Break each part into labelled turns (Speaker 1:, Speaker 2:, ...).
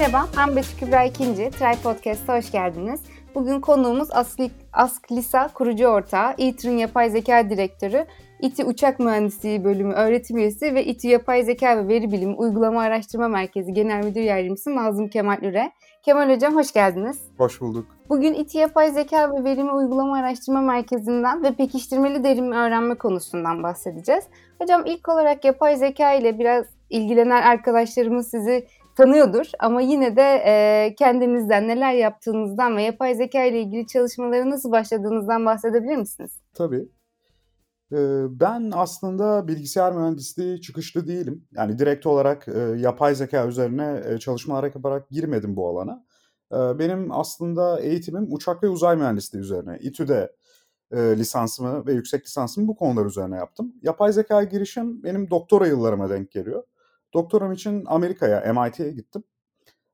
Speaker 1: Merhaba, ben Betül Kübra İkinci. Try Podcast'a hoş geldiniz. Bugün konuğumuz Ask, Ask Lisa kurucu ortağı, İTÜ'nün yapay zeka direktörü, İTÜ Uçak Mühendisliği Bölümü öğretim üyesi ve İTÜ Yapay Zeka ve Veri Bilimi Uygulama Araştırma Merkezi Genel Müdür Yardımcısı Nazım Kemal Üre. Kemal Hocam hoş geldiniz.
Speaker 2: Hoş bulduk.
Speaker 1: Bugün İTÜ Yapay Zeka ve Verimi Uygulama Araştırma Merkezi'nden ve pekiştirmeli derin öğrenme konusundan bahsedeceğiz. Hocam ilk olarak yapay zeka ile biraz ilgilenen arkadaşlarımız sizi tanıyordur ama yine de e, kendinizden neler yaptığınızdan ve yapay zeka ile ilgili çalışmalara nasıl başladığınızdan bahsedebilir misiniz?
Speaker 2: Tabii. Ben aslında bilgisayar mühendisliği çıkışlı değilim. Yani direkt olarak yapay zeka üzerine çalışmalar yaparak girmedim bu alana. Benim aslında eğitimim uçak ve uzay mühendisliği üzerine. İTÜ'de lisansımı ve yüksek lisansımı bu konular üzerine yaptım. Yapay zeka girişim benim doktora yıllarıma denk geliyor. Doktoram için Amerika'ya, MIT'ye gittim.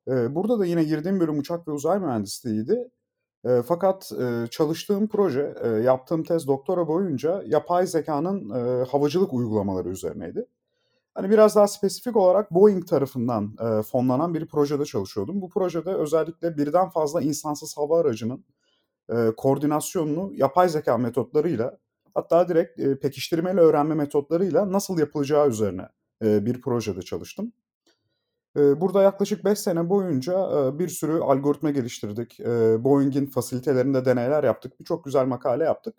Speaker 2: Burada da yine girdiğim bölüm uçak ve uzay mühendisliğiydi. E, fakat e, çalıştığım proje, e, yaptığım tez doktora boyunca yapay zekanın e, havacılık uygulamaları üzerineydi. Hani biraz daha spesifik olarak Boeing tarafından fonlanan bir projede çalışıyordum. Bu projede özellikle birden fazla insansız hava aracının koordinasyonunu yapay zeka metotlarıyla hatta direkt e, pekiştirmeli öğrenme metotlarıyla nasıl yapılacağı üzerine bir projede çalıştım. Burada yaklaşık 5 sene boyunca bir sürü algoritma geliştirdik. Boeing'in fasilitelerinde deneyler yaptık. Birçok güzel makale yaptık.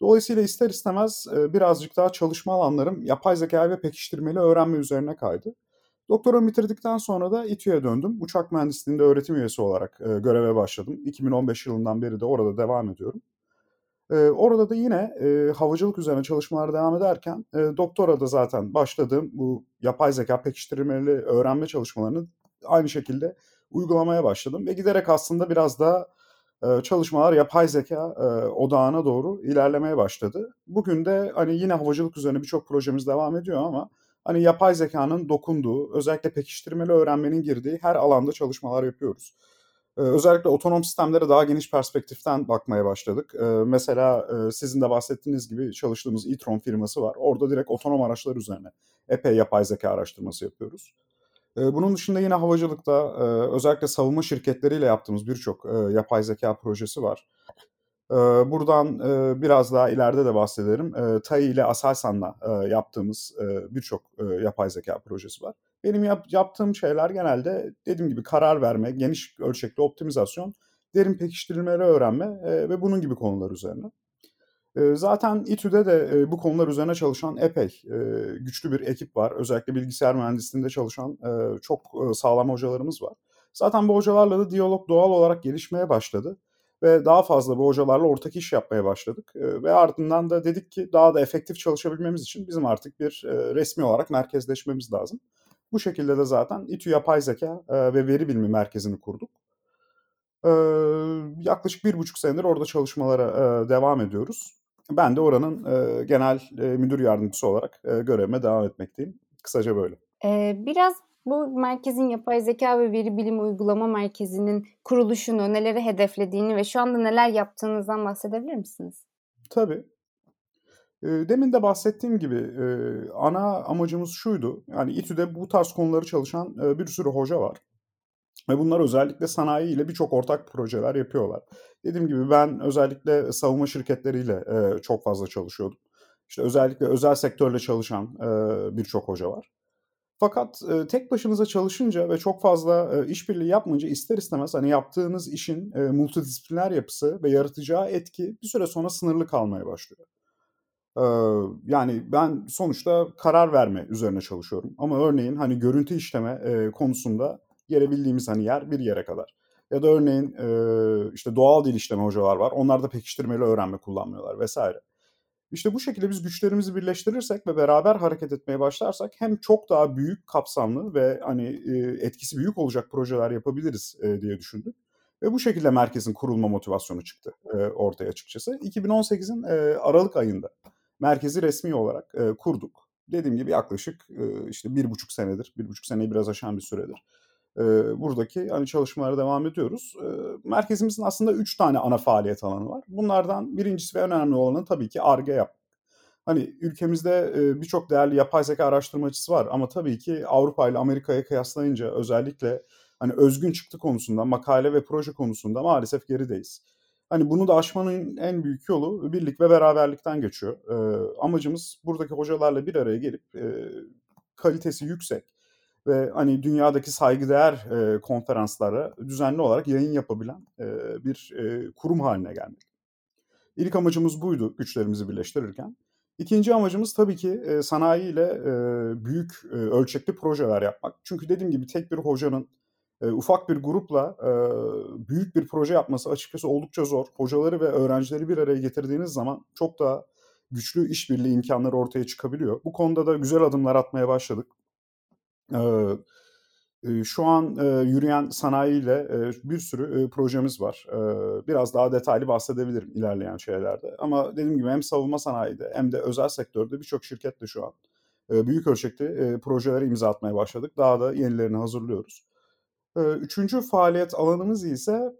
Speaker 2: Dolayısıyla ister istemez birazcık daha çalışma alanlarım yapay zeka ve pekiştirmeli öğrenme üzerine kaydı. Doktoramı bitirdikten sonra da İTÜ'ye döndüm. Uçak mühendisliğinde öğretim üyesi olarak göreve başladım. 2015 yılından beri de orada devam ediyorum. Ee, orada da yine e, havacılık üzerine çalışmalar devam ederken e, doktora da zaten başladığım bu yapay zeka pekiştirmeli öğrenme çalışmalarını aynı şekilde uygulamaya başladım. Ve giderek aslında biraz daha e, çalışmalar yapay zeka e, odağına doğru ilerlemeye başladı. Bugün de hani yine havacılık üzerine birçok projemiz devam ediyor ama hani yapay zekanın dokunduğu, özellikle pekiştirmeli öğrenmenin girdiği her alanda çalışmalar yapıyoruz. Özellikle otonom sistemlere daha geniş perspektiften bakmaya başladık. Mesela sizin de bahsettiğiniz gibi çalıştığımız e-tron firması var. Orada direkt otonom araçlar üzerine epey yapay zeka araştırması yapıyoruz. Bunun dışında yine havacılıkta özellikle savunma şirketleriyle yaptığımız birçok yapay zeka projesi var. Buradan biraz daha ileride de bahsederim. TAI ile Aselsan'la yaptığımız birçok yapay zeka projesi var. Benim yap, yaptığım şeyler genelde dediğim gibi karar verme, geniş ölçekli optimizasyon, derin pekiştirilmeleri öğrenme ve bunun gibi konular üzerine. Zaten İTÜ'de de bu konular üzerine çalışan epey güçlü bir ekip var. Özellikle bilgisayar mühendisliğinde çalışan çok sağlam hocalarımız var. Zaten bu hocalarla da diyalog doğal olarak gelişmeye başladı ve daha fazla bu hocalarla ortak iş yapmaya başladık. Ve ardından da dedik ki daha da efektif çalışabilmemiz için bizim artık bir resmi olarak merkezleşmemiz lazım. Bu şekilde de zaten İTÜ Yapay Zeka ve Veri Bilimi Merkezi'ni kurduk. Yaklaşık bir buçuk senedir orada çalışmalara devam ediyoruz. Ben de oranın genel müdür yardımcısı olarak görevime devam etmekteyim. Kısaca böyle.
Speaker 1: Biraz bu merkezin yapay zeka ve veri bilimi uygulama merkezinin kuruluşunu, neleri hedeflediğini ve şu anda neler yaptığınızdan bahsedebilir misiniz?
Speaker 2: Tabii. Demin de bahsettiğim gibi ana amacımız şuydu. Yani İTÜ'de bu tarz konuları çalışan bir sürü hoca var. Ve bunlar özellikle sanayi ile birçok ortak projeler yapıyorlar. Dediğim gibi ben özellikle savunma şirketleriyle çok fazla çalışıyordum. İşte özellikle özel sektörle çalışan birçok hoca var. Fakat e, tek başınıza çalışınca ve çok fazla e, işbirliği yapmayınca ister istemez hani yaptığınız işin e, multidisipliner yapısı ve yaratacağı etki bir süre sonra sınırlı kalmaya başlıyor. E, yani ben sonuçta karar verme üzerine çalışıyorum. Ama örneğin hani görüntü işleme e, konusunda gelebildiğimiz hani yer bir yere kadar. Ya da örneğin e, işte doğal dil işleme hocalar var. Onlar da pekiştirmeli öğrenme kullanmıyorlar vesaire. İşte bu şekilde biz güçlerimizi birleştirirsek ve beraber hareket etmeye başlarsak hem çok daha büyük kapsamlı ve hani etkisi büyük olacak projeler yapabiliriz diye düşündük. Ve bu şekilde merkezin kurulma motivasyonu çıktı ortaya açıkçası. 2018'in Aralık ayında merkezi resmi olarak kurduk. Dediğim gibi yaklaşık işte bir buçuk senedir, bir buçuk seneyi biraz aşan bir süredir buradaki hani çalışmalara devam ediyoruz. merkezimizin aslında üç tane ana faaliyet alanı var. Bunlardan birincisi ve önemli olanı tabii ki ARGE yap. Hani ülkemizde birçok değerli yapay zeka araştırmacısı var ama tabii ki Avrupa ile Amerika'ya kıyaslayınca özellikle hani özgün çıktı konusunda, makale ve proje konusunda maalesef gerideyiz. Hani bunu da aşmanın en büyük yolu birlik ve beraberlikten geçiyor. E, amacımız buradaki hocalarla bir araya gelip e, kalitesi yüksek ve hani dünyadaki saygıdeğer e, konferanslara düzenli olarak yayın yapabilen e, bir e, kurum haline gelmek. İlk amacımız buydu güçlerimizi birleştirirken. İkinci amacımız tabii ki e, sanayi ile e, büyük e, ölçekli projeler yapmak. Çünkü dediğim gibi tek bir hocanın e, ufak bir grupla e, büyük bir proje yapması açıkçası oldukça zor. Hocaları ve öğrencileri bir araya getirdiğiniz zaman çok daha güçlü işbirliği imkanları ortaya çıkabiliyor. Bu konuda da güzel adımlar atmaya başladık. Şu an yürüyen sanayiyle bir sürü projemiz var. Biraz daha detaylı bahsedebilirim ilerleyen şeylerde. Ama dediğim gibi hem savunma sanayide hem de özel sektörde birçok şirketle şu an büyük ölçekte projelere imza atmaya başladık. Daha da yenilerini hazırlıyoruz. Üçüncü faaliyet alanımız ise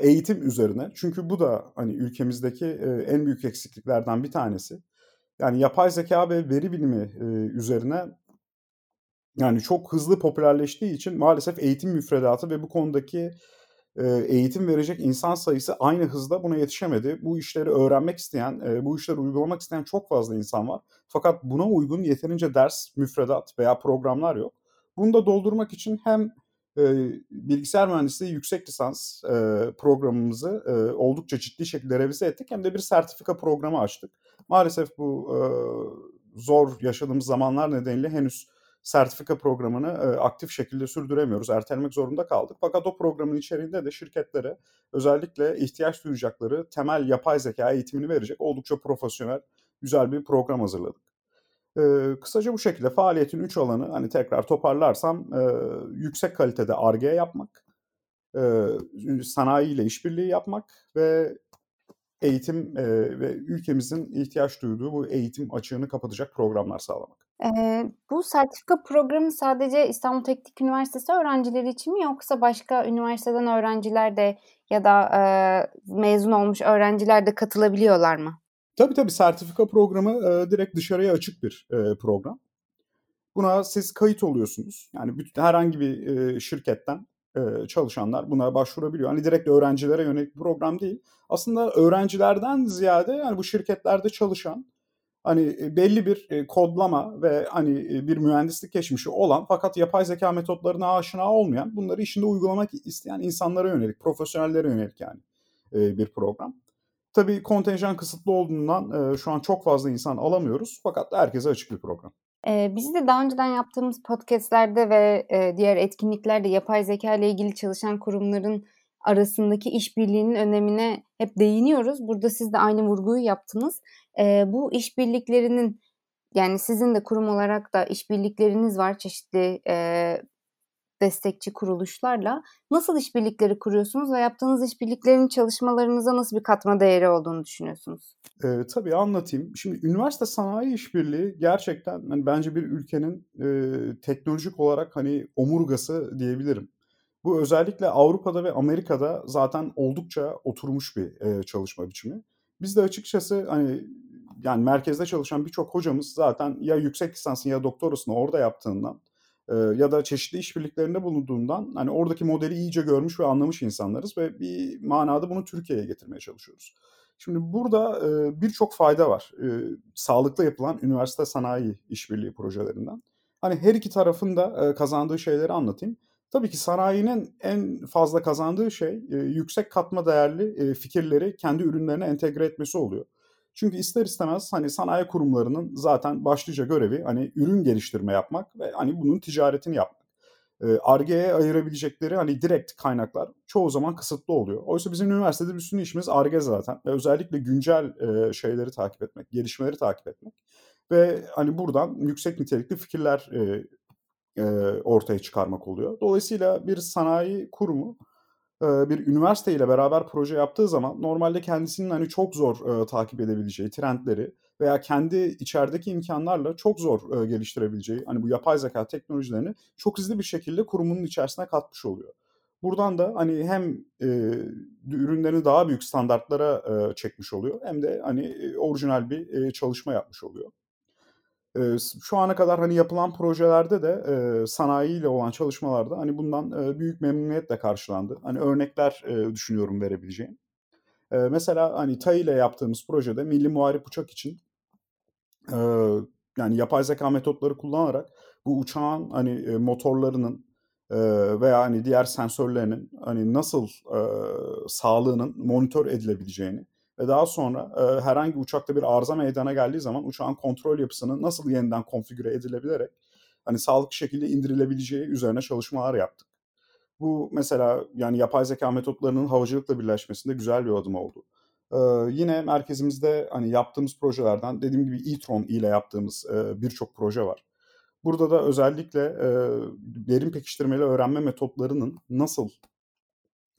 Speaker 2: eğitim üzerine. Çünkü bu da hani ülkemizdeki en büyük eksikliklerden bir tanesi. Yani yapay zeka ve veri bilimi üzerine yani çok hızlı popülerleştiği için maalesef eğitim müfredatı ve bu konudaki e, eğitim verecek insan sayısı aynı hızda buna yetişemedi. Bu işleri öğrenmek isteyen, e, bu işleri uygulamak isteyen çok fazla insan var. Fakat buna uygun yeterince ders, müfredat veya programlar yok. Bunu da doldurmak için hem e, bilgisayar mühendisliği yüksek lisans programımızı oldukça ciddi şekilde revize ettik hem de bir sertifika programı açtık. Maalesef bu zor yaşadığımız zamanlar nedeniyle henüz sertifika programını e, aktif şekilde sürdüremiyoruz. Ertelemek zorunda kaldık. Fakat o programın içeriğinde de şirketlere özellikle ihtiyaç duyacakları temel yapay zeka eğitimini verecek oldukça profesyonel, güzel bir program hazırladık. E, kısaca bu şekilde faaliyetin üç alanı hani tekrar toparlarsam e, yüksek kalitede ARGE yapmak, e, sanayiyle işbirliği yapmak ve eğitim e, ve ülkemizin ihtiyaç duyduğu bu eğitim açığını kapatacak programlar sağlamak.
Speaker 1: Bu sertifika programı sadece İstanbul Teknik Üniversitesi öğrencileri için mi yoksa başka üniversiteden öğrenciler de ya da, eee, mezun olmuş öğrenciler de katılabiliyorlar mı?
Speaker 2: Tabii, tabii. Sertifika programı, eee, direkt dışarıya açık bir, eee, program. Buna siz kayıt oluyorsunuz. Yani büt herhangi bir, eee, şirketten, eee, çalışanlar buna başvurabiliyor. Hani direkt öğrencilere yönelik bir program değil. Aslında öğrencilerden ziyade, yani, bu şirketlerde çalışan hani belli bir kodlama ve hani bir mühendislik geçmişi olan fakat yapay zeka metotlarına aşina olmayan bunları işinde uygulamak isteyen insanlara yönelik, profesyonellere yönelik yani bir program. Tabii kontenjan kısıtlı olduğundan şu an çok fazla insan alamıyoruz fakat herkese açık bir program.
Speaker 1: Ee, biz de daha önceden yaptığımız podcastlerde ve e, diğer etkinliklerde yapay zeka ile ilgili çalışan kurumların arasındaki işbirliğinin önemine hep değiniyoruz. Burada siz de aynı vurguyu yaptınız. E, bu işbirliklerinin yani sizin de kurum olarak da işbirlikleriniz var çeşitli e, destekçi kuruluşlarla. Nasıl işbirlikleri kuruyorsunuz ve yaptığınız işbirliklerin çalışmalarınıza nasıl bir katma değeri olduğunu düşünüyorsunuz?
Speaker 2: E, tabii anlatayım. Şimdi üniversite sanayi işbirliği gerçekten hani bence bir ülkenin e, teknolojik olarak hani omurgası diyebilirim. Bu özellikle Avrupa'da ve Amerika'da zaten oldukça oturmuş bir e, çalışma biçimi. Biz de açıkçası hani yani merkezde çalışan birçok hocamız zaten ya yüksek lisansını ya doktorasını orada yaptığından e, ya da çeşitli işbirliklerinde bulunduğundan hani oradaki modeli iyice görmüş ve anlamış insanlarız ve bir manada bunu Türkiye'ye getirmeye çalışıyoruz. Şimdi burada e, birçok fayda var. E, sağlıklı yapılan üniversite sanayi işbirliği projelerinden. Hani her iki tarafın da e, kazandığı şeyleri anlatayım. Tabii ki sanayinin en fazla kazandığı şey e, yüksek katma değerli e, fikirleri kendi ürünlerine entegre etmesi oluyor. Çünkü ister istemez hani sanayi kurumlarının zaten başlıca görevi hani ürün geliştirme yapmak ve hani bunun ticaretini yapmak. Arge'ye ayırabilecekleri hani direkt kaynaklar çoğu zaman kısıtlı oluyor. Oysa bizim üniversitede bütün işimiz Arge zaten ve özellikle güncel e, şeyleri takip etmek, gelişmeleri takip etmek ve hani buradan yüksek nitelikli fikirler e, ortaya çıkarmak oluyor. Dolayısıyla bir sanayi kurumu bir üniversite ile beraber proje yaptığı zaman normalde kendisinin hani çok zor takip edebileceği trendleri veya kendi içerideki imkanlarla çok zor geliştirebileceği hani bu yapay zeka teknolojilerini çok hızlı bir şekilde kurumunun içerisine katmış oluyor. Buradan da hani hem e, ürünlerini daha büyük standartlara e, çekmiş oluyor hem de hani e, orijinal bir e, çalışma yapmış oluyor. Şu ana kadar hani yapılan projelerde de e, sanayiyle olan çalışmalarda hani bundan e, büyük memnuniyetle karşılandı. Hani örnekler e, düşünüyorum verebileceğim. E, mesela hani TAI ile yaptığımız projede Milli Muharip Uçak için e, yani yapay zeka metotları kullanarak bu uçağın hani motorlarının e, veya hani diğer sensörlerinin hani nasıl e, sağlığının monitör edilebileceğini ve daha sonra e, herhangi uçakta bir arıza meydana geldiği zaman uçağın kontrol yapısının nasıl yeniden konfigüre edilebilerek hani sağlıklı şekilde indirilebileceği üzerine çalışmalar yaptık. Bu mesela yani yapay zeka metotlarının havacılıkla birleşmesinde güzel bir adım oldu. Ee, yine merkezimizde hani yaptığımız projelerden dediğim gibi e-tron ile yaptığımız e, birçok proje var. Burada da özellikle e, derin pekiştirmeli öğrenme metotlarının nasıl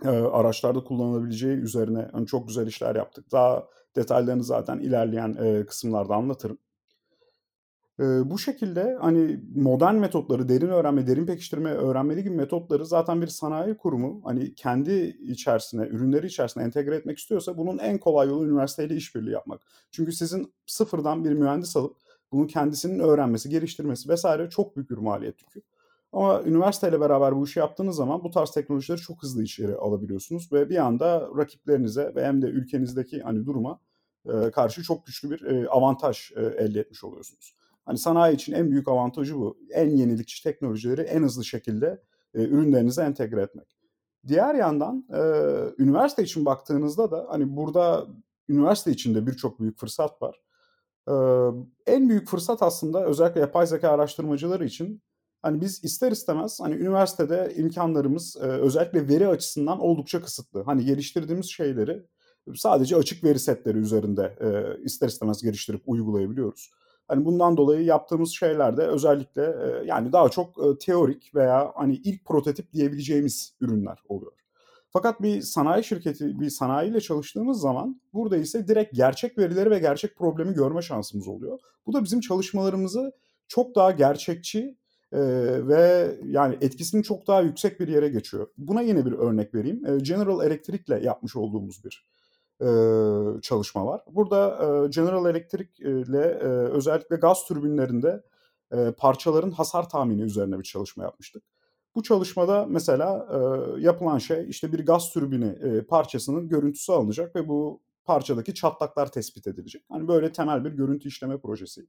Speaker 2: e, araçlarda kullanılabileceği üzerine hani çok güzel işler yaptık. Daha detaylarını zaten ilerleyen e, kısımlarda anlatırım. E, bu şekilde hani modern metotları, derin öğrenme, derin pekiştirme, öğrenmeli gibi metotları zaten bir sanayi kurumu hani kendi içerisine, ürünleri içerisine entegre etmek istiyorsa bunun en kolay yolu üniversiteyle işbirliği yapmak. Çünkü sizin sıfırdan bir mühendis alıp bunu kendisinin öğrenmesi, geliştirmesi vesaire çok büyük bir maliyet yükü. Ama üniversiteyle beraber bu işi yaptığınız zaman bu tarz teknolojileri çok hızlı içeri alabiliyorsunuz ve bir anda rakiplerinize ve hem de ülkenizdeki hani duruma e, karşı çok güçlü bir e, avantaj e, elde etmiş oluyorsunuz. Hani sanayi için en büyük avantajı bu. En yenilikçi teknolojileri en hızlı şekilde e, ürünlerinize entegre etmek. Diğer yandan e, üniversite için baktığınızda da hani burada üniversite içinde birçok büyük fırsat var. E, en büyük fırsat aslında özellikle yapay zeka araştırmacıları için hani biz ister istemez hani üniversitede imkanlarımız e, özellikle veri açısından oldukça kısıtlı. Hani geliştirdiğimiz şeyleri sadece açık veri setleri üzerinde e, ister istemez geliştirip uygulayabiliyoruz. Hani bundan dolayı yaptığımız şeyler de özellikle e, yani daha çok e, teorik veya hani ilk prototip diyebileceğimiz ürünler oluyor. Fakat bir sanayi şirketi, bir sanayiyle çalıştığımız zaman burada ise direkt gerçek verileri ve gerçek problemi görme şansımız oluyor. Bu da bizim çalışmalarımızı çok daha gerçekçi e, ve yani etkisinin çok daha yüksek bir yere geçiyor. Buna yine bir örnek vereyim. E, General Electric'le yapmış olduğumuz bir e, çalışma var. Burada e, General Electric ile e, özellikle gaz türbinlerinde e, parçaların hasar tahmini üzerine bir çalışma yapmıştık. Bu çalışmada mesela e, yapılan şey işte bir gaz türbini e, parçasının görüntüsü alınacak ve bu parçadaki çatlaklar tespit edilecek. Hani böyle temel bir görüntü işleme projesiydi.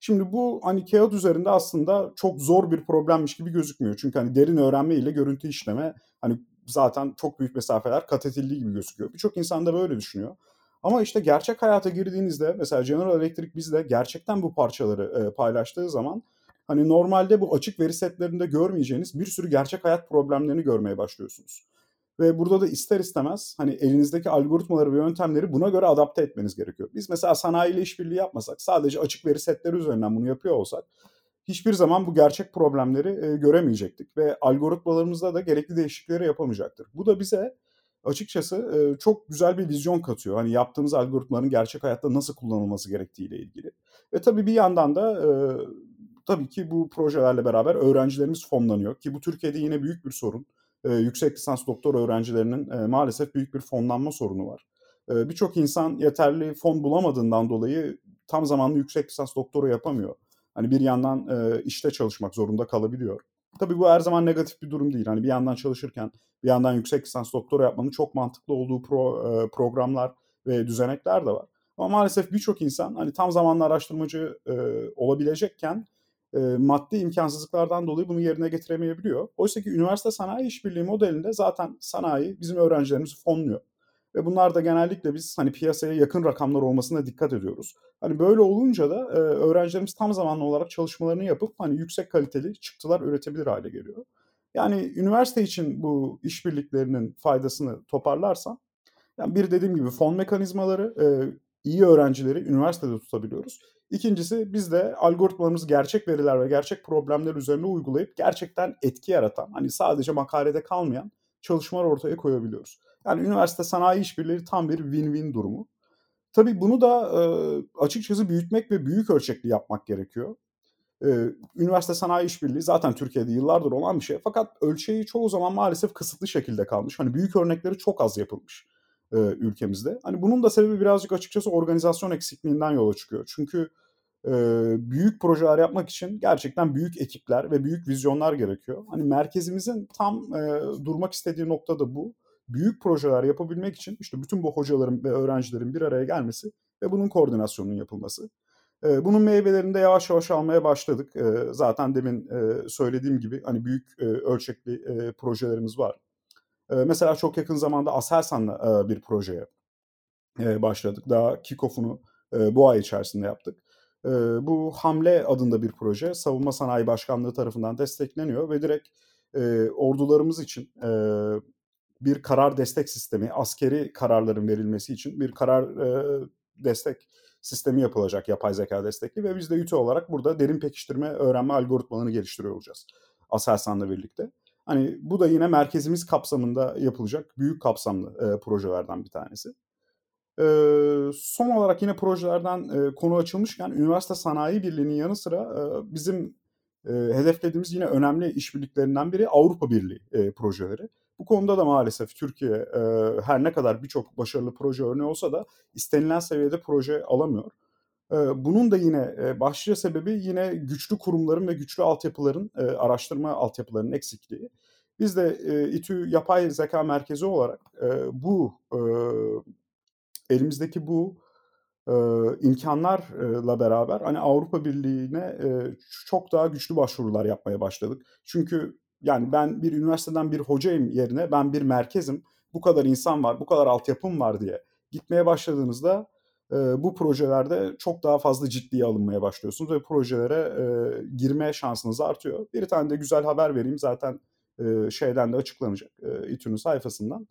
Speaker 2: Şimdi bu hani kağıt üzerinde aslında çok zor bir problemmiş gibi gözükmüyor. Çünkü hani derin öğrenme ile görüntü işleme hani zaten çok büyük mesafeler kat edildiği gibi gözüküyor. Birçok insan da böyle düşünüyor. Ama işte gerçek hayata girdiğinizde mesela General Electric bizde gerçekten bu parçaları e, paylaştığı zaman hani normalde bu açık veri setlerinde görmeyeceğiniz bir sürü gerçek hayat problemlerini görmeye başlıyorsunuz. Ve burada da ister istemez hani elinizdeki algoritmaları ve yöntemleri buna göre adapte etmeniz gerekiyor. Biz mesela sanayiyle işbirliği yapmasak, sadece açık veri setleri üzerinden bunu yapıyor olsak hiçbir zaman bu gerçek problemleri e, göremeyecektik ve algoritmalarımızda da gerekli değişiklikleri yapamayacaktır. Bu da bize açıkçası e, çok güzel bir vizyon katıyor. Hani yaptığımız algoritmaların gerçek hayatta nasıl kullanılması gerektiğiyle ilgili. Ve tabii bir yandan da e, tabii ki bu projelerle beraber öğrencilerimiz fonlanıyor ki bu Türkiye'de yine büyük bir sorun. E, yüksek lisans doktor öğrencilerinin e, maalesef büyük bir fonlanma sorunu var. E, Birçok insan yeterli fon bulamadığından dolayı tam zamanlı yüksek lisans doktora yapamıyor. Hani bir yandan e, işte çalışmak zorunda kalabiliyor. Tabii bu her zaman negatif bir durum değil. Hani bir yandan çalışırken bir yandan yüksek lisans doktora yapmanın çok mantıklı olduğu pro, e, programlar ve düzenekler de var. Ama maalesef birçok insan hani tam zamanlı araştırmacı e, olabilecekken e, maddi imkansızlıklardan dolayı bunu yerine getiremeyebiliyor. Oysa ki üniversite sanayi işbirliği modelinde zaten sanayi bizim öğrencilerimizi fonluyor. Ve bunlar da genellikle biz hani piyasaya yakın rakamlar olmasına dikkat ediyoruz. Hani böyle olunca da e, öğrencilerimiz tam zamanlı olarak çalışmalarını yapıp hani yüksek kaliteli çıktılar üretebilir hale geliyor. Yani üniversite için bu işbirliklerinin faydasını toparlarsam, yani bir dediğim gibi fon mekanizmaları, e, iyi öğrencileri üniversitede tutabiliyoruz. İkincisi biz de algoritmalarımızı gerçek veriler ve gerçek problemler üzerine uygulayıp gerçekten etki yaratan, hani sadece makalede kalmayan çalışmalar ortaya koyabiliyoruz. Yani üniversite sanayi işbirliği tam bir win-win durumu. Tabii bunu da e, açıkçası büyütmek ve büyük ölçekli yapmak gerekiyor. E, üniversite sanayi işbirliği zaten Türkiye'de yıllardır olan bir şey. Fakat ölçeği çoğu zaman maalesef kısıtlı şekilde kalmış. Hani büyük örnekleri çok az yapılmış e, ülkemizde. Hani bunun da sebebi birazcık açıkçası organizasyon eksikliğinden yola çıkıyor. Çünkü büyük projeler yapmak için gerçekten büyük ekipler ve büyük vizyonlar gerekiyor. Hani merkezimizin tam durmak istediği nokta da bu. Büyük projeler yapabilmek için işte bütün bu hocaların ve öğrencilerin bir araya gelmesi ve bunun koordinasyonunun yapılması. Bunun meyvelerini de yavaş yavaş almaya başladık. Zaten demin söylediğim gibi hani büyük ölçekli projelerimiz var. Mesela çok yakın zamanda Aselsan'la bir projeye başladık. Daha kick-off'unu bu ay içerisinde yaptık. Bu Hamle adında bir proje Savunma Sanayi Başkanlığı tarafından destekleniyor ve direkt ordularımız için bir karar destek sistemi, askeri kararların verilmesi için bir karar destek sistemi yapılacak yapay zeka destekli ve biz de UTE olarak burada derin pekiştirme öğrenme algoritmalarını geliştiriyor olacağız Aselsan'la birlikte. Hani bu da yine merkezimiz kapsamında yapılacak büyük kapsamlı e, projelerden bir tanesi. E, son olarak yine projelerden e, konu açılmışken Üniversite Sanayi Birliği'nin yanı sıra e, bizim e, hedeflediğimiz yine önemli işbirliklerinden biri Avrupa Birliği e, projeleri. Bu konuda da maalesef Türkiye e, her ne kadar birçok başarılı proje örneği olsa da istenilen seviyede proje alamıyor. Bunun da yine başlıca sebebi yine güçlü kurumların ve güçlü altyapıların, araştırma altyapılarının eksikliği. Biz de İTÜ Yapay Zeka Merkezi olarak bu elimizdeki bu imkanlarla beraber hani Avrupa Birliği'ne çok daha güçlü başvurular yapmaya başladık. Çünkü yani ben bir üniversiteden bir hocayım yerine ben bir merkezim. Bu kadar insan var, bu kadar altyapım var diye gitmeye başladığınızda e, bu projelerde çok daha fazla ciddiye alınmaya başlıyorsunuz ve projelere e, girme şansınız artıyor. Bir tane de güzel haber vereyim zaten e, şeyden de açıklanacak e, İTÜ'nün sayfasından.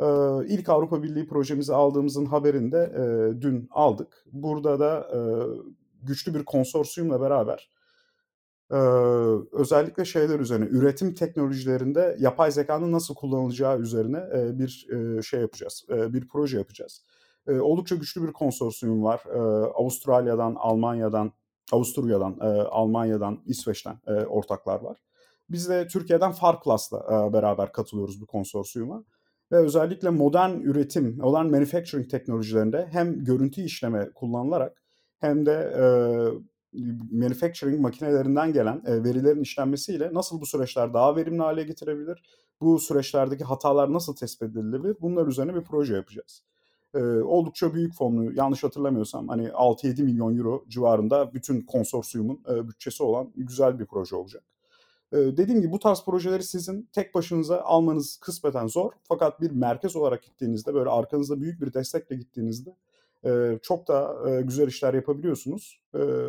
Speaker 2: E, ilk Avrupa Birliği projemizi aldığımızın haberini de e, dün aldık. Burada da e, güçlü bir konsorsiyumla beraber ee, özellikle şeyler üzerine, üretim teknolojilerinde yapay zekanın nasıl kullanılacağı üzerine e, bir e, şey yapacağız, e, bir proje yapacağız. E, oldukça güçlü bir konsorsiyum var. E, Avustralya'dan, Almanya'dan, Avusturya'dan, e, Almanya'dan, İsveç'ten e, ortaklar var. Biz de Türkiye'den Farplus'la e, beraber katılıyoruz bu konsorsiyuma. Ve özellikle modern üretim, modern manufacturing teknolojilerinde hem görüntü işleme kullanılarak hem de e, manufacturing makinelerinden gelen e, verilerin işlenmesiyle nasıl bu süreçler daha verimli hale getirebilir? Bu süreçlerdeki hatalar nasıl tespit edilebilir? Bunlar üzerine bir proje yapacağız. E, oldukça büyük fonlu, yanlış hatırlamıyorsam hani 6-7 milyon euro civarında bütün konsorsiyumun e, bütçesi olan güzel bir proje olacak. E, dediğim gibi bu tarz projeleri sizin tek başınıza almanız kısmeten zor. Fakat bir merkez olarak gittiğinizde böyle arkanızda büyük bir destekle gittiğinizde çok da güzel işler yapabiliyorsunuz.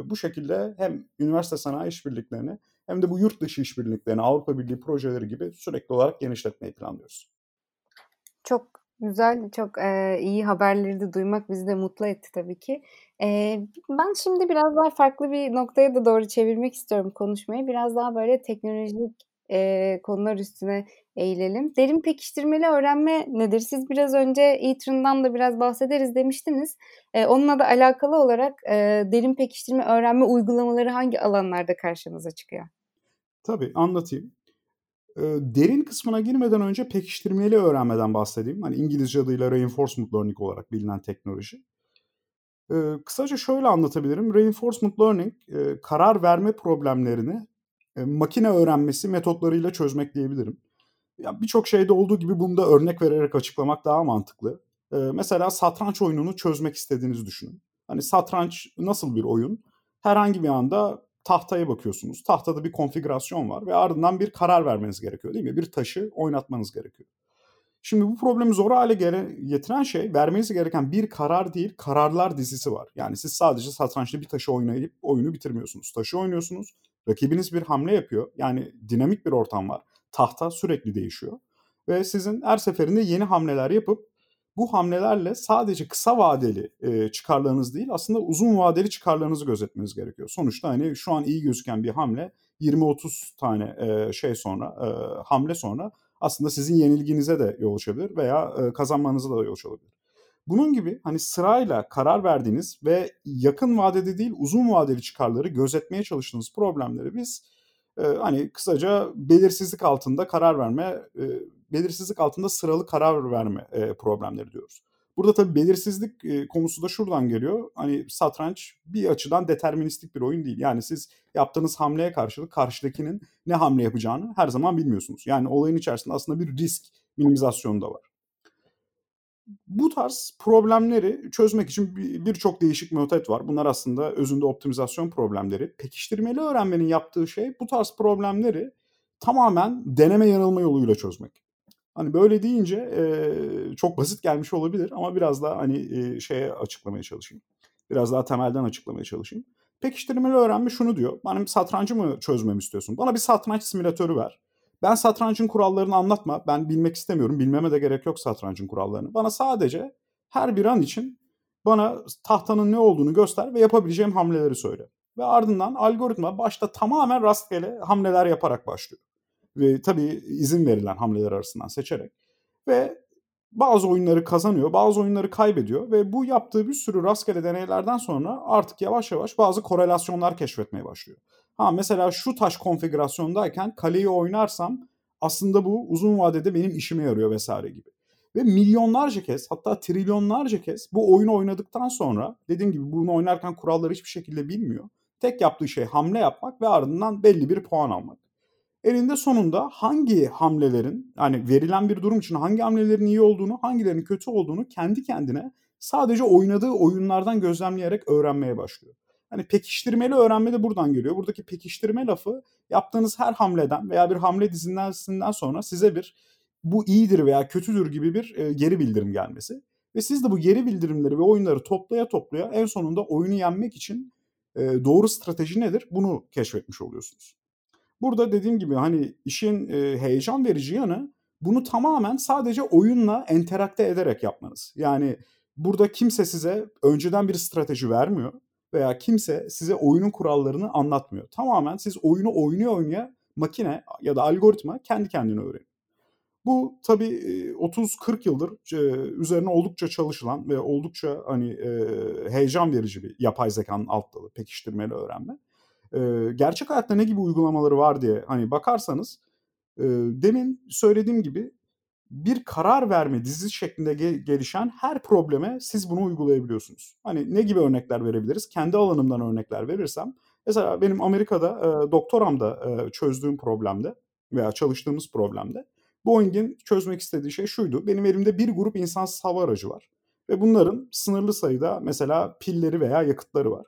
Speaker 2: Bu şekilde hem üniversite sanayi işbirliklerini hem de bu yurt dışı işbirliklerini Avrupa Birliği projeleri gibi sürekli olarak genişletmeyi planlıyoruz.
Speaker 1: Çok güzel, çok e, iyi haberleri de duymak bizi de mutlu etti tabii ki. E, ben şimdi biraz daha farklı bir noktaya da doğru çevirmek istiyorum konuşmayı. Biraz daha böyle teknolojik e, konular üstüne eğilelim. Derin pekiştirmeli öğrenme nedir? Siz biraz önce e-tron'dan da biraz bahsederiz demiştiniz. E, onunla da alakalı olarak e, derin pekiştirme öğrenme uygulamaları hangi alanlarda karşınıza çıkıyor?
Speaker 2: Tabii anlatayım. E, derin kısmına girmeden önce pekiştirmeli öğrenmeden bahsedeyim. Hani İngilizce adıyla reinforcement learning olarak bilinen teknoloji. E, kısaca şöyle anlatabilirim. Reinforcement learning e, karar verme problemlerini e, makine öğrenmesi metotlarıyla çözmek diyebilirim. Ya birçok şeyde olduğu gibi bunu da örnek vererek açıklamak daha mantıklı. Ee, mesela satranç oyununu çözmek istediğinizi düşünün. Hani satranç nasıl bir oyun? Herhangi bir anda tahtaya bakıyorsunuz. Tahtada bir konfigürasyon var ve ardından bir karar vermeniz gerekiyor değil mi? Bir taşı oynatmanız gerekiyor. Şimdi bu problemi zor hale getiren şey vermeniz gereken bir karar değil kararlar dizisi var. Yani siz sadece satrançta bir taşı oynayıp oyunu bitirmiyorsunuz. Taşı oynuyorsunuz. Rakibiniz bir hamle yapıyor. Yani dinamik bir ortam var tahta sürekli değişiyor. Ve sizin her seferinde yeni hamleler yapıp bu hamlelerle sadece kısa vadeli e, çıkarlarınız değil aslında uzun vadeli çıkarlarınızı gözetmeniz gerekiyor. Sonuçta hani şu an iyi gözüken bir hamle 20-30 tane e, şey sonra e, hamle sonra aslında sizin yenilginize de yol açabilir veya e, kazanmanıza da yol açabilir. Bunun gibi hani sırayla karar verdiğiniz ve yakın vadede değil uzun vadeli çıkarları gözetmeye çalıştığınız problemleri biz e, hani kısaca belirsizlik altında karar verme, e, belirsizlik altında sıralı karar verme e, problemleri diyoruz. Burada tabii belirsizlik e, konusu da şuradan geliyor. Hani satranç bir açıdan deterministik bir oyun değil. Yani siz yaptığınız hamleye karşılık karşıdakinin ne hamle yapacağını her zaman bilmiyorsunuz. Yani olayın içerisinde aslında bir risk minimizasyonu da var. Bu tarz problemleri çözmek için birçok değişik metot var. Bunlar aslında özünde optimizasyon problemleri. Pekiştirmeli öğrenmenin yaptığı şey bu tarz problemleri tamamen deneme yanılma yoluyla çözmek. Hani böyle deyince e, çok basit gelmiş olabilir ama biraz daha hani e, şeye açıklamaya çalışayım. Biraz daha temelden açıklamaya çalışayım. Pekiştirmeli öğrenme şunu diyor. Benim satrancı mı çözmemi istiyorsun? Bana bir satranç simülatörü ver. Ben satrancın kurallarını anlatma. Ben bilmek istemiyorum. Bilmeme de gerek yok satrancın kurallarını. Bana sadece her bir an için bana tahtanın ne olduğunu göster ve yapabileceğim hamleleri söyle. Ve ardından algoritma başta tamamen rastgele hamleler yaparak başlıyor ve tabii izin verilen hamleler arasından seçerek ve bazı oyunları kazanıyor, bazı oyunları kaybediyor ve bu yaptığı bir sürü rastgele deneylerden sonra artık yavaş yavaş bazı korelasyonlar keşfetmeye başlıyor. Ha mesela şu taş konfigürasyondayken kaleyi oynarsam aslında bu uzun vadede benim işime yarıyor vesaire gibi. Ve milyonlarca kez hatta trilyonlarca kez bu oyunu oynadıktan sonra dediğim gibi bunu oynarken kuralları hiçbir şekilde bilmiyor. Tek yaptığı şey hamle yapmak ve ardından belli bir puan almak elinde sonunda hangi hamlelerin yani verilen bir durum için hangi hamlelerin iyi olduğunu, hangilerinin kötü olduğunu kendi kendine sadece oynadığı oyunlardan gözlemleyerek öğrenmeye başlıyor. Hani pekiştirmeli öğrenme de buradan geliyor. Buradaki pekiştirme lafı yaptığınız her hamleden veya bir hamle dizinlesinden sonra size bir bu iyidir veya kötüdür gibi bir e, geri bildirim gelmesi. Ve siz de bu geri bildirimleri ve oyunları toplaya toplaya en sonunda oyunu yenmek için e, doğru strateji nedir? Bunu keşfetmiş oluyorsunuz. Burada dediğim gibi hani işin e, heyecan verici yanı bunu tamamen sadece oyunla enterakte ederek yapmanız. Yani burada kimse size önceden bir strateji vermiyor veya kimse size oyunun kurallarını anlatmıyor. Tamamen siz oyunu oynuyor oynaya makine ya da algoritma kendi kendine öğreniyor. Bu tabii 30-40 yıldır üzerine oldukça çalışılan ve oldukça hani heyecan verici bir yapay zekanın alt dalı, pekiştirmeli öğrenme e, gerçek hayatta ne gibi uygulamaları var diye hani bakarsanız e, demin söylediğim gibi bir karar verme dizisi şeklinde ge- gelişen her probleme siz bunu uygulayabiliyorsunuz. Hani ne gibi örnekler verebiliriz? Kendi alanımdan örnekler verirsem mesela benim Amerika'da e, doktoramda e, çözdüğüm problemde veya çalıştığımız problemde Boeing'in çözmek istediği şey şuydu. Benim elimde bir grup insansız hava aracı var ve bunların sınırlı sayıda mesela pilleri veya yakıtları var.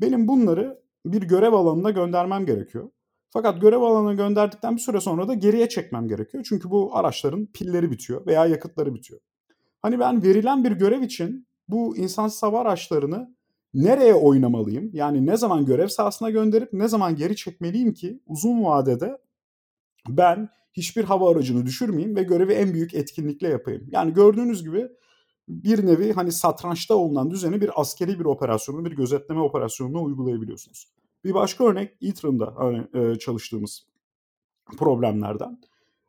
Speaker 2: Benim bunları bir görev alanına göndermem gerekiyor. Fakat görev alanına gönderdikten bir süre sonra da geriye çekmem gerekiyor. Çünkü bu araçların pilleri bitiyor veya yakıtları bitiyor. Hani ben verilen bir görev için bu insansız hava araçlarını nereye oynamalıyım? Yani ne zaman görev sahasına gönderip ne zaman geri çekmeliyim ki uzun vadede ben hiçbir hava aracını düşürmeyeyim ve görevi en büyük etkinlikle yapayım. Yani gördüğünüz gibi bir nevi hani satrançta olunan düzeni bir askeri bir operasyonu, bir gözetleme operasyonuna uygulayabiliyorsunuz. Bir başka örnek Ethereum'da hani, e, çalıştığımız problemlerden.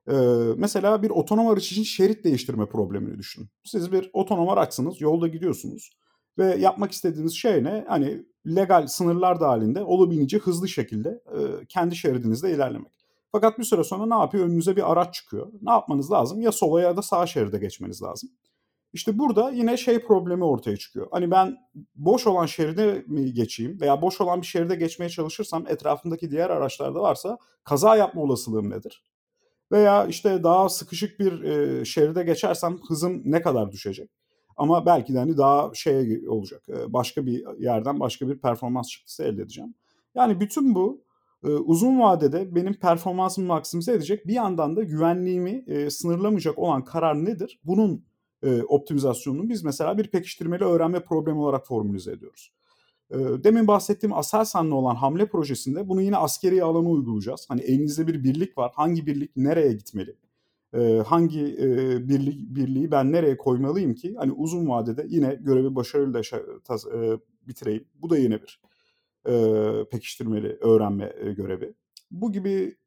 Speaker 2: E, mesela bir otonom araç için şerit değiştirme problemini düşünün. Siz bir otonom araçsınız, yolda gidiyorsunuz ve yapmak istediğiniz şey ne? Hani legal sınırlar dahilinde olabildiğince hızlı şekilde e, kendi şeridinizde ilerlemek. Fakat bir süre sonra ne yapıyor? Önünüze bir araç çıkıyor. Ne yapmanız lazım? Ya sola ya da sağ şeride geçmeniz lazım. İşte burada yine şey problemi ortaya çıkıyor. Hani ben boş olan şeride mi geçeyim veya boş olan bir şeride geçmeye çalışırsam etrafımdaki diğer araçlarda varsa kaza yapma olasılığım nedir? Veya işte daha sıkışık bir e, şeride geçersem hızım ne kadar düşecek? Ama belki de hani daha şey olacak. E, başka bir yerden başka bir performans çıktısı elde edeceğim. Yani bütün bu e, uzun vadede benim performansımı maksimize edecek bir yandan da güvenliğimi e, sınırlamayacak olan karar nedir? Bunun e, optimizasyonunu biz mesela bir pekiştirmeli öğrenme problemi olarak formülize ediyoruz. E, demin bahsettiğim Aselsan'la olan hamle projesinde bunu yine askeri alana uygulayacağız. Hani elinizde bir birlik var. Hangi birlik nereye gitmeli? E, hangi e, birlik, birliği ben nereye koymalıyım ki? Hani uzun vadede yine görevi başarıyla e, bitireyim. Bu da yine bir e, pekiştirmeli öğrenme e, görevi. Bu gibi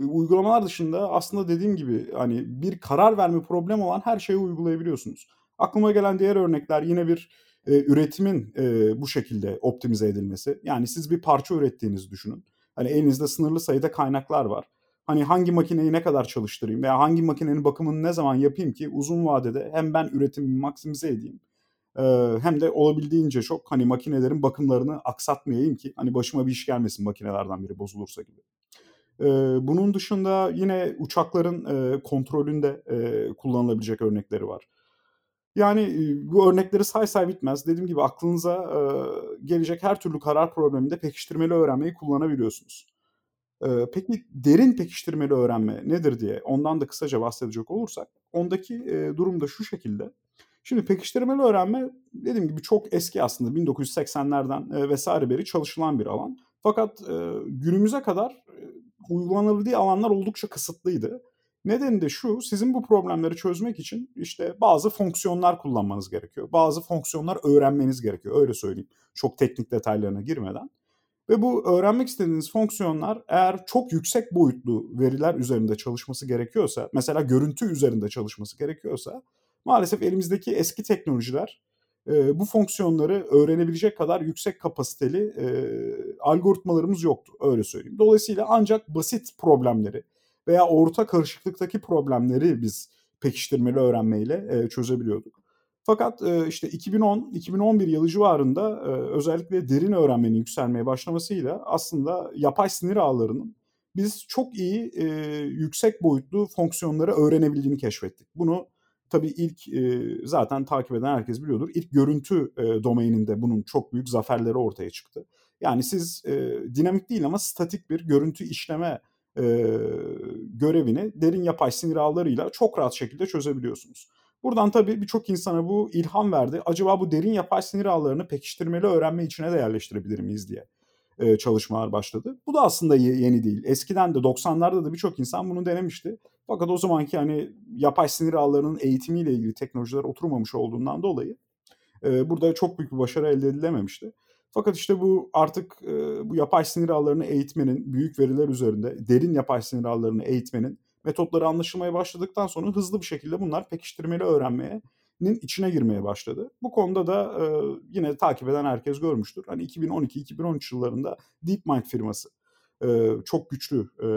Speaker 2: uygulamalar dışında aslında dediğim gibi hani bir karar verme problemi olan her şeyi uygulayabiliyorsunuz. Aklıma gelen diğer örnekler yine bir e, üretimin e, bu şekilde optimize edilmesi. Yani siz bir parça ürettiğinizi düşünün. Hani elinizde sınırlı sayıda kaynaklar var. hani hangi makineyi ne kadar çalıştırayım veya hangi makinenin bakımını ne zaman yapayım ki uzun vadede hem ben üretimimi maksimize edeyim hem de olabildiğince çok hani makinelerin bakımlarını aksatmayayım ki hani başıma bir iş gelmesin makinelerden biri bozulursa gibi. Bunun dışında yine uçakların kontrolünde kullanılabilecek örnekleri var. Yani bu örnekleri say say bitmez. Dediğim gibi aklınıza gelecek her türlü karar probleminde pekiştirmeli öğrenmeyi kullanabiliyorsunuz. Peki derin pekiştirmeli öğrenme nedir diye ondan da kısaca bahsedecek olursak ondaki durum da şu şekilde. Şimdi pekiştirmeli öğrenme dediğim gibi çok eski aslında 1980'lerden vesaire beri çalışılan bir alan. Fakat günümüze kadar uygulanabildiği alanlar oldukça kısıtlıydı. Nedeni de şu, sizin bu problemleri çözmek için işte bazı fonksiyonlar kullanmanız gerekiyor. Bazı fonksiyonlar öğrenmeniz gerekiyor, öyle söyleyeyim. Çok teknik detaylarına girmeden. Ve bu öğrenmek istediğiniz fonksiyonlar eğer çok yüksek boyutlu veriler üzerinde çalışması gerekiyorsa, mesela görüntü üzerinde çalışması gerekiyorsa, maalesef elimizdeki eski teknolojiler e, bu fonksiyonları öğrenebilecek kadar yüksek kapasiteli e, algoritmalarımız yoktu, öyle söyleyeyim. Dolayısıyla ancak basit problemleri, veya orta karışıklıktaki problemleri biz pekiştirmeli öğrenmeyle e, çözebiliyorduk. Fakat e, işte 2010-2011 yılı civarında e, özellikle derin öğrenmenin yükselmeye başlamasıyla aslında yapay sinir ağlarının biz çok iyi e, yüksek boyutlu fonksiyonları öğrenebildiğini keşfettik. Bunu tabii ilk zaten takip eden herkes biliyordur. İlk görüntü domaininde bunun çok büyük zaferleri ortaya çıktı. Yani siz dinamik değil ama statik bir görüntü işleme görevini derin yapay sinir ağlarıyla çok rahat şekilde çözebiliyorsunuz. Buradan tabii birçok insana bu ilham verdi. Acaba bu derin yapay sinir ağlarını pekiştirmeli öğrenme içine de yerleştirebilir miyiz diye e, çalışmalar başladı. Bu da aslında yeni değil. Eskiden de 90'larda da birçok insan bunu denemişti. Fakat o zamanki hani yapay sinir ağlarının eğitimiyle ilgili teknolojiler oturmamış olduğundan dolayı e, burada çok büyük bir başarı elde edilememişti. Fakat işte bu artık e, bu yapay sinir ağlarını eğitmenin, büyük veriler üzerinde derin yapay sinir ağlarını eğitmenin metotları anlaşılmaya başladıktan sonra hızlı bir şekilde bunlar pekiştirmeli öğrenmenin içine girmeye başladı. Bu konuda da e, yine takip eden herkes görmüştür. Hani 2012-2013 yıllarında DeepMind firması e, çok güçlü e,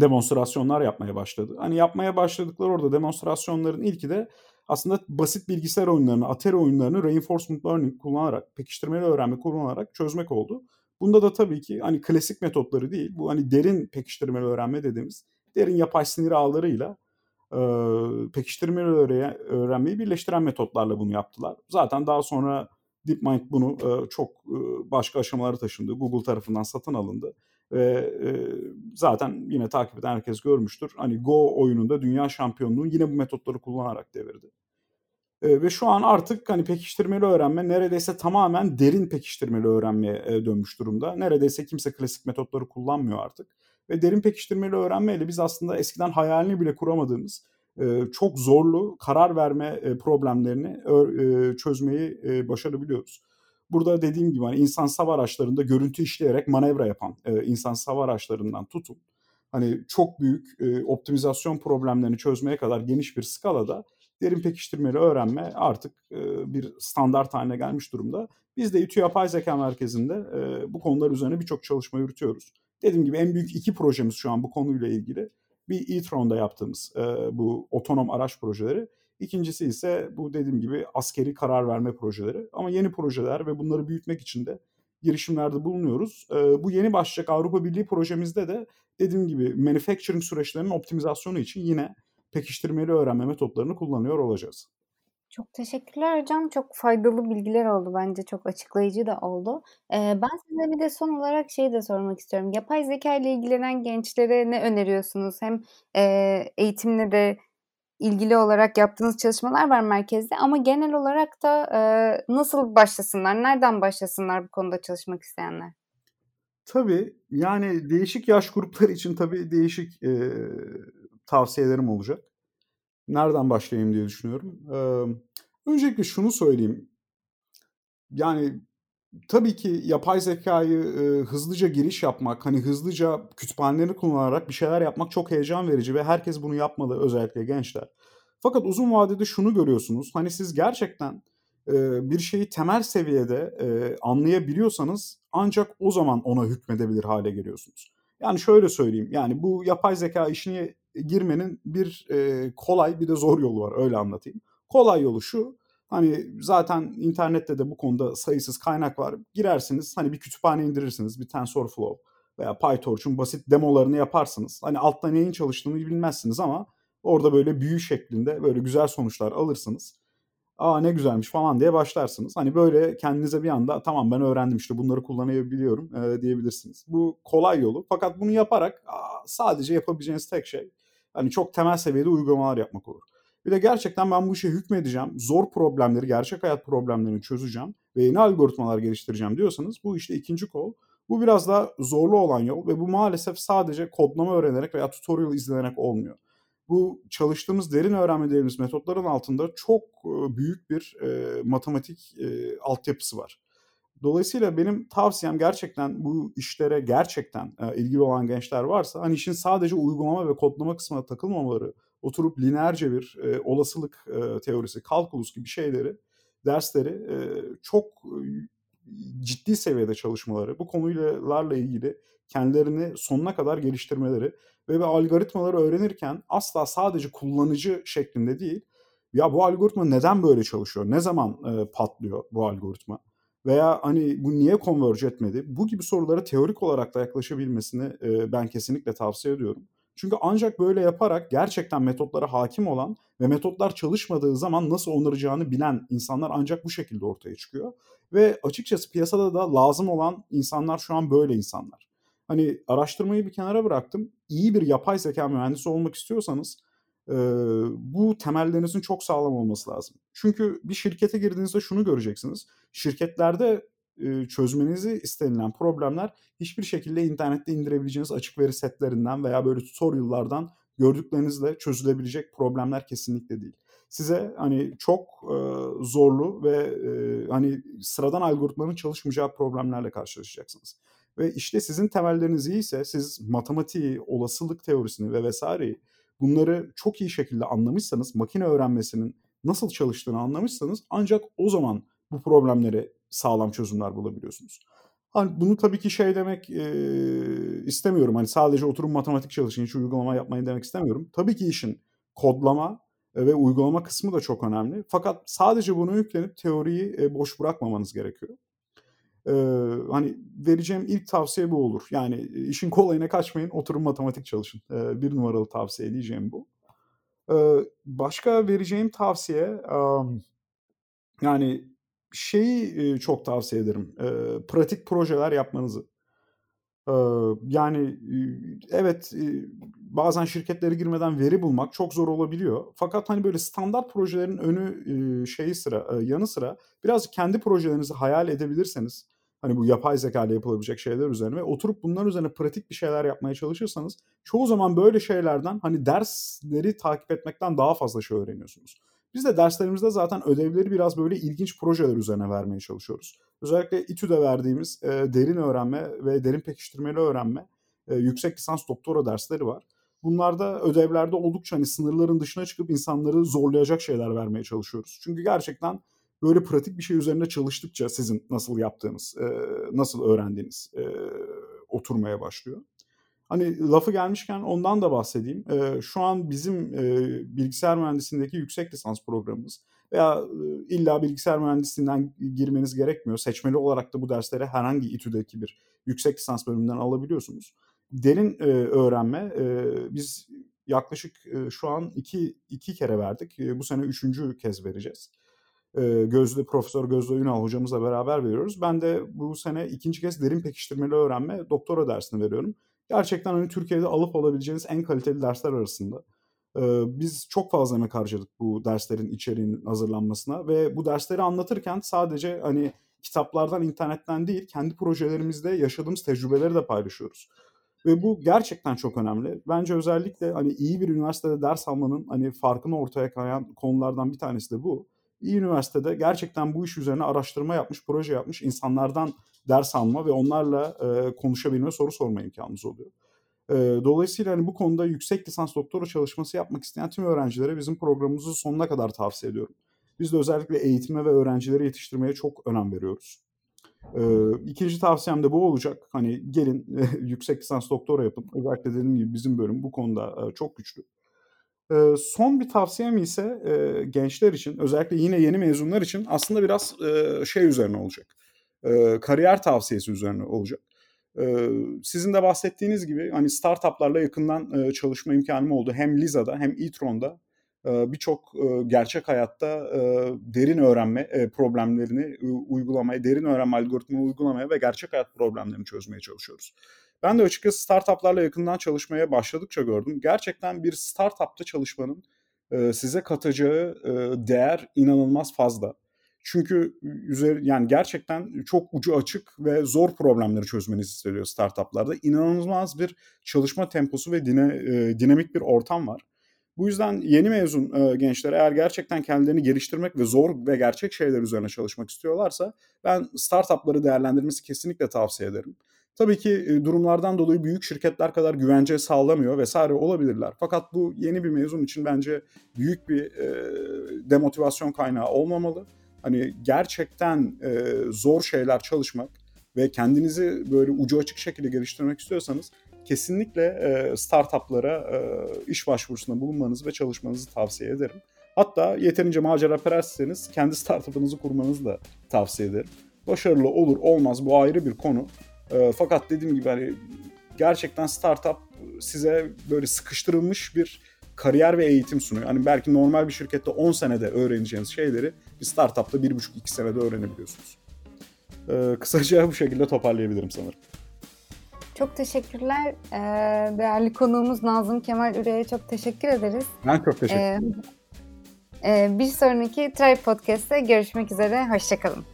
Speaker 2: demonstrasyonlar yapmaya başladı. Hani yapmaya başladıkları orada demonstrasyonların ilki de aslında basit bilgisayar oyunlarını, Atari oyunlarını reinforcement learning kullanarak, pekiştirmeli öğrenme kullanarak çözmek oldu. Bunda da tabii ki hani klasik metotları değil, bu hani derin pekiştirmeli öğrenme dediğimiz derin yapay sinir ağlarıyla e, öğrenmeyi birleştiren metotlarla bunu yaptılar. Zaten daha sonra DeepMind bunu çok başka aşamalara taşındı. Google tarafından satın alındı. Ve zaten yine takip eden herkes görmüştür. Hani Go oyununda dünya şampiyonluğu yine bu metotları kullanarak devirdi. Ve şu an artık hani pekiştirmeli öğrenme neredeyse tamamen derin pekiştirmeli öğrenmeye dönmüş durumda. Neredeyse kimse klasik metotları kullanmıyor artık. Ve derin pekiştirmeli öğrenmeyle biz aslında eskiden hayalini bile kuramadığımız e, çok zorlu karar verme e, problemlerini e, çözmeyi başarabiliyoruz. Burada dediğim gibi hani insan hava araçlarında görüntü işleyerek manevra yapan insan hava araçlarından tutun. Hani çok büyük optimizasyon problemlerini çözmeye kadar geniş bir skalada derin pekiştirmeli öğrenme artık bir standart haline gelmiş durumda. Biz de İTÜ Yapay Zeka Merkezi'nde bu konular üzerine birçok çalışma yürütüyoruz. Dediğim gibi en büyük iki projemiz şu an bu konuyla ilgili. Bir e-tron'da yaptığımız e, bu otonom araç projeleri. İkincisi ise bu dediğim gibi askeri karar verme projeleri. Ama yeni projeler ve bunları büyütmek için de girişimlerde bulunuyoruz. E, bu yeni başlayacak Avrupa Birliği projemizde de dediğim gibi manufacturing süreçlerinin optimizasyonu için yine pekiştirmeli öğrenme metotlarını kullanıyor olacağız.
Speaker 1: Çok teşekkürler hocam. Çok faydalı bilgiler oldu bence. Çok açıklayıcı da oldu. Eee, ben size bir de son olarak şeyi de sormak istiyorum. Yapay zeka ile ilgilenen gençlere ne öneriyorsunuz? Hem, eee, eğitimle de ilgili olarak yaptığınız çalışmalar var merkezde ama genel olarak da, eee, nasıl başlasınlar, nereden başlasınlar bu konuda çalışmak isteyenler?
Speaker 2: Tabii, yani değişik yaş grupları için tabii değişik, eee, tavsiyelerim olacak. Nereden başlayayım diye düşünüyorum. Öncelikle şunu söyleyeyim. Yani tabii ki yapay zekâyı, eee, hızlıca giriş yapmak, hani, hızlıca kütüphanelerini kullanarak bir şeyler yapmak çok heyecan verici ve herkes bunu yapmalı, özellikle gençler. Fakat uzun vadede şunu görüyorsunuz, hani, siz gerçekten, eee, bir şeyi temel seviyede, eee, anlayabiliyorsanız ancak o zaman ona hükmedebilir hâle geliyorsunuz. Yani şöyle söyleyeyim. Yani bu yapay zeka işine girmenin bir e, kolay bir de zor yolu var. Öyle anlatayım. Kolay yolu şu. Hani zaten internette de bu konuda sayısız kaynak var. Girersiniz hani bir kütüphane indirirsiniz. Bir TensorFlow veya PyTorch'un basit demolarını yaparsınız. Hani altta neyin çalıştığını bilmezsiniz ama orada böyle büyü şeklinde böyle güzel sonuçlar alırsınız. Aa ne güzelmiş falan diye başlarsınız. Hani böyle kendinize bir anda tamam ben öğrendim işte bunları kullanabiliyorum e, diyebilirsiniz. Bu kolay yolu. Fakat bunu yaparak aa, sadece yapabileceğiniz tek şey hani çok temel seviyede uygulamalar yapmak olur. Bir de gerçekten ben bu işe hükmedeceğim. Zor problemleri, gerçek hayat problemlerini çözeceğim ve yeni algoritmalar geliştireceğim diyorsanız bu işte ikinci kol. Bu biraz daha zorlu olan yol ve bu maalesef sadece kodlama öğrenerek veya tutorial izlenerek olmuyor. Bu çalıştığımız derin öğrenme dediğimiz metotların altında çok büyük bir e, matematik e, altyapısı var. Dolayısıyla benim tavsiyem gerçekten bu işlere gerçekten e, ilgili olan gençler varsa hani işin sadece uygulama ve kodlama kısmına takılmamaları, oturup lineerce bir e, olasılık e, teorisi, kalkulus gibi şeyleri, dersleri e, çok e, ciddi seviyede çalışmaları, bu konularla ilgili kendilerini sonuna kadar geliştirmeleri ve bir algoritmaları öğrenirken asla sadece kullanıcı şeklinde değil, ya bu algoritma neden böyle çalışıyor, ne zaman e, patlıyor bu algoritma veya hani bu niye converge etmedi, bu gibi sorulara teorik olarak da yaklaşabilmesini e, ben kesinlikle tavsiye ediyorum. Çünkü ancak böyle yaparak gerçekten metotlara hakim olan ve metotlar çalışmadığı zaman nasıl onaracağını bilen insanlar ancak bu şekilde ortaya çıkıyor. Ve açıkçası piyasada da lazım olan insanlar şu an böyle insanlar. Hani araştırmayı bir kenara bıraktım. İyi bir yapay zeka mühendisi olmak istiyorsanız e, bu temellerinizin çok sağlam olması lazım. Çünkü bir şirkete girdiğinizde şunu göreceksiniz. Şirketlerde e, çözmenizi istenilen problemler hiçbir şekilde internette indirebileceğiniz açık veri setlerinden veya böyle tutorial'lardan gördüklerinizle çözülebilecek problemler kesinlikle değil. Size hani çok e, zorlu ve e, hani sıradan algoritmanın çalışmayacağı problemlerle karşılaşacaksınız. Ve işte sizin temelleriniz iyiyse siz matematiği, olasılık teorisini ve vesaireyi bunları çok iyi şekilde anlamışsanız, makine öğrenmesinin nasıl çalıştığını anlamışsanız ancak o zaman bu problemlere sağlam çözümler bulabiliyorsunuz. Hani bunu tabii ki şey demek e, istemiyorum. Hani sadece oturum matematik çalışın, hiç uygulama yapmayın demek istemiyorum. Tabii ki işin kodlama ve uygulama kısmı da çok önemli. Fakat sadece bunu yüklenip teoriyi e, boş bırakmamanız gerekiyor. Ee, hani vereceğim ilk tavsiye bu olur. Yani işin kolayına kaçmayın, oturun matematik çalışın. Ee, bir numaralı tavsiye diyeceğim bu. Ee, başka vereceğim tavsiye um, yani şeyi çok tavsiye ederim. E, pratik projeler yapmanızı. E, yani evet e, bazen şirketlere girmeden veri bulmak çok zor olabiliyor. Fakat hani böyle standart projelerin önü e, şeyi sıra e, yanı sıra biraz kendi projelerinizi hayal edebilirseniz hani bu yapay zeka ile yapılabilecek şeyler üzerine ve oturup bunlar üzerine pratik bir şeyler yapmaya çalışırsanız çoğu zaman böyle şeylerden hani dersleri takip etmekten daha fazla şey öğreniyorsunuz. Biz de derslerimizde zaten ödevleri biraz böyle ilginç projeler üzerine vermeye çalışıyoruz. Özellikle İTÜ'de verdiğimiz e, derin öğrenme ve derin pekiştirmeli öğrenme e, yüksek lisans doktora dersleri var. Bunlarda ödevlerde oldukça hani sınırların dışına çıkıp insanları zorlayacak şeyler vermeye çalışıyoruz. Çünkü gerçekten böyle pratik bir şey üzerinde çalıştıkça sizin nasıl yaptığınız, e, nasıl öğrendiğiniz e, oturmaya başlıyor. Hani lafı gelmişken ondan da bahsedeyim. E, şu an bizim e, bilgisayar mühendisliğindeki yüksek lisans programımız veya e, illa bilgisayar mühendisliğinden girmeniz gerekmiyor. Seçmeli olarak da bu dersleri herhangi İTÜ'deki bir yüksek lisans bölümünden alabiliyorsunuz. Derin e, öğrenme e, biz yaklaşık e, şu an iki, iki kere verdik. E, bu sene üçüncü kez vereceğiz. E, Gözde Profesör Gözde Ünal hocamızla beraber veriyoruz. Ben de bu sene ikinci kez derin pekiştirmeli öğrenme doktora dersini veriyorum gerçekten hani Türkiye'de alıp alabileceğiniz en kaliteli dersler arasında. Ee, biz çok fazla emek harcadık bu derslerin içeriğinin hazırlanmasına ve bu dersleri anlatırken sadece hani kitaplardan, internetten değil, kendi projelerimizde yaşadığımız tecrübeleri de paylaşıyoruz. Ve bu gerçekten çok önemli. Bence özellikle hani iyi bir üniversitede ders almanın hani farkını ortaya koyan konulardan bir tanesi de bu. İyi üniversitede gerçekten bu iş üzerine araştırma yapmış, proje yapmış insanlardan ders alma ve onlarla e, konuşabilme, soru sorma imkanımız oluyor. E, dolayısıyla hani bu konuda yüksek lisans doktora çalışması yapmak isteyen tüm öğrencilere bizim programımızı sonuna kadar tavsiye ediyorum. Biz de özellikle eğitime ve öğrencileri yetiştirmeye çok önem veriyoruz. Ee, ikinci tavsiyem de bu olacak. Hani gelin yüksek lisans doktora yapın. Özellikle dediğim gibi bizim bölüm bu konuda e, çok güçlü. E, son bir tavsiyem ise e, gençler için özellikle yine yeni mezunlar için aslında biraz e, şey üzerine olacak. E, kariyer tavsiyesi üzerine olacak. E, sizin de bahsettiğiniz gibi hani startuplarla yakından e, çalışma imkanım oldu. Hem Liza'da hem e-tron'da birçok gerçek hayatta derin öğrenme problemlerini uygulamaya, derin öğrenme algoritmalarını uygulamaya ve gerçek hayat problemlerini çözmeye çalışıyoruz. Ben de açıkçası startuplarla yakından çalışmaya başladıkça gördüm. Gerçekten bir startupta çalışmanın size katacağı değer inanılmaz fazla. Çünkü üzeri yani gerçekten çok ucu açık ve zor problemleri çözmenizi istiyor startuplarda. İnanılmaz bir çalışma temposu ve dine, dinamik bir ortam var. Bu yüzden yeni mezun e, gençler eğer gerçekten kendilerini geliştirmek ve zor ve gerçek şeyler üzerine çalışmak istiyorlarsa ben startupları değerlendirmesi kesinlikle tavsiye ederim. Tabii ki durumlardan dolayı büyük şirketler kadar güvence sağlamıyor vesaire olabilirler. Fakat bu yeni bir mezun için bence büyük bir e, demotivasyon kaynağı olmamalı. Hani gerçekten e, zor şeyler çalışmak ve kendinizi böyle ucu açık şekilde geliştirmek istiyorsanız kesinlikle e, startuplara e, iş başvurusunda bulunmanızı ve çalışmanızı tavsiye ederim. Hatta yeterince macera perestseniz kendi startup'ınızı kurmanızı da tavsiye ederim. Başarılı olur olmaz bu ayrı bir konu. E, fakat dediğim gibi hani gerçekten startup size böyle sıkıştırılmış bir kariyer ve eğitim sunuyor. Hani belki normal bir şirkette 10 senede öğreneceğiniz şeyleri bir startupta 1,5-2 senede öğrenebiliyorsunuz. Ee, kısaca bu şekilde toparlayabilirim sanırım.
Speaker 1: Çok teşekkürler. Ee, değerli konuğumuz Nazım Kemal Üre'ye çok teşekkür ederiz.
Speaker 2: Ben çok teşekkür ederim.
Speaker 1: Ee, bir sonraki Tribe Podcast'te görüşmek üzere. Hoşçakalın.